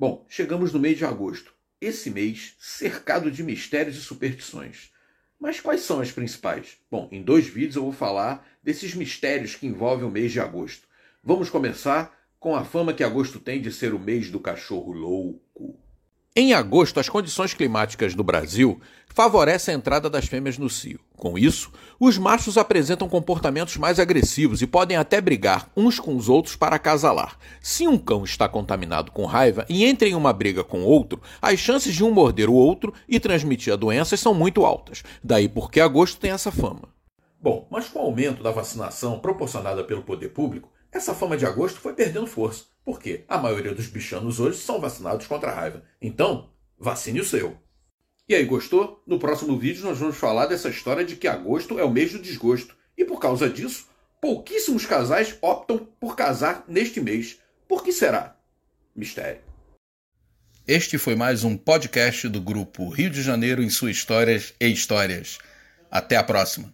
Bom, chegamos no mês de agosto. Esse mês cercado de mistérios e superstições. Mas quais são as principais? Bom, em dois vídeos eu vou falar desses mistérios que envolvem o mês de agosto. Vamos começar com a fama que agosto tem de ser o mês do cachorro louco. Em agosto, as condições climáticas do Brasil favorecem a entrada das fêmeas no cio. Com isso, os machos apresentam comportamentos mais agressivos e podem até brigar uns com os outros para acasalar. Se um cão está contaminado com raiva e entra em uma briga com outro, as chances de um morder o outro e transmitir a doença são muito altas. Daí porque agosto tem essa fama. Bom, mas com o aumento da vacinação proporcionada pelo poder público, essa fama de agosto foi perdendo força, porque a maioria dos bichanos hoje são vacinados contra a raiva. Então, vacine o seu. E aí, gostou? No próximo vídeo nós vamos falar dessa história de que agosto é o mês do desgosto. E por causa disso, pouquíssimos casais optam por casar neste mês. Por que será? Mistério. Este foi mais um podcast do grupo Rio de Janeiro em suas histórias e histórias. Até a próxima.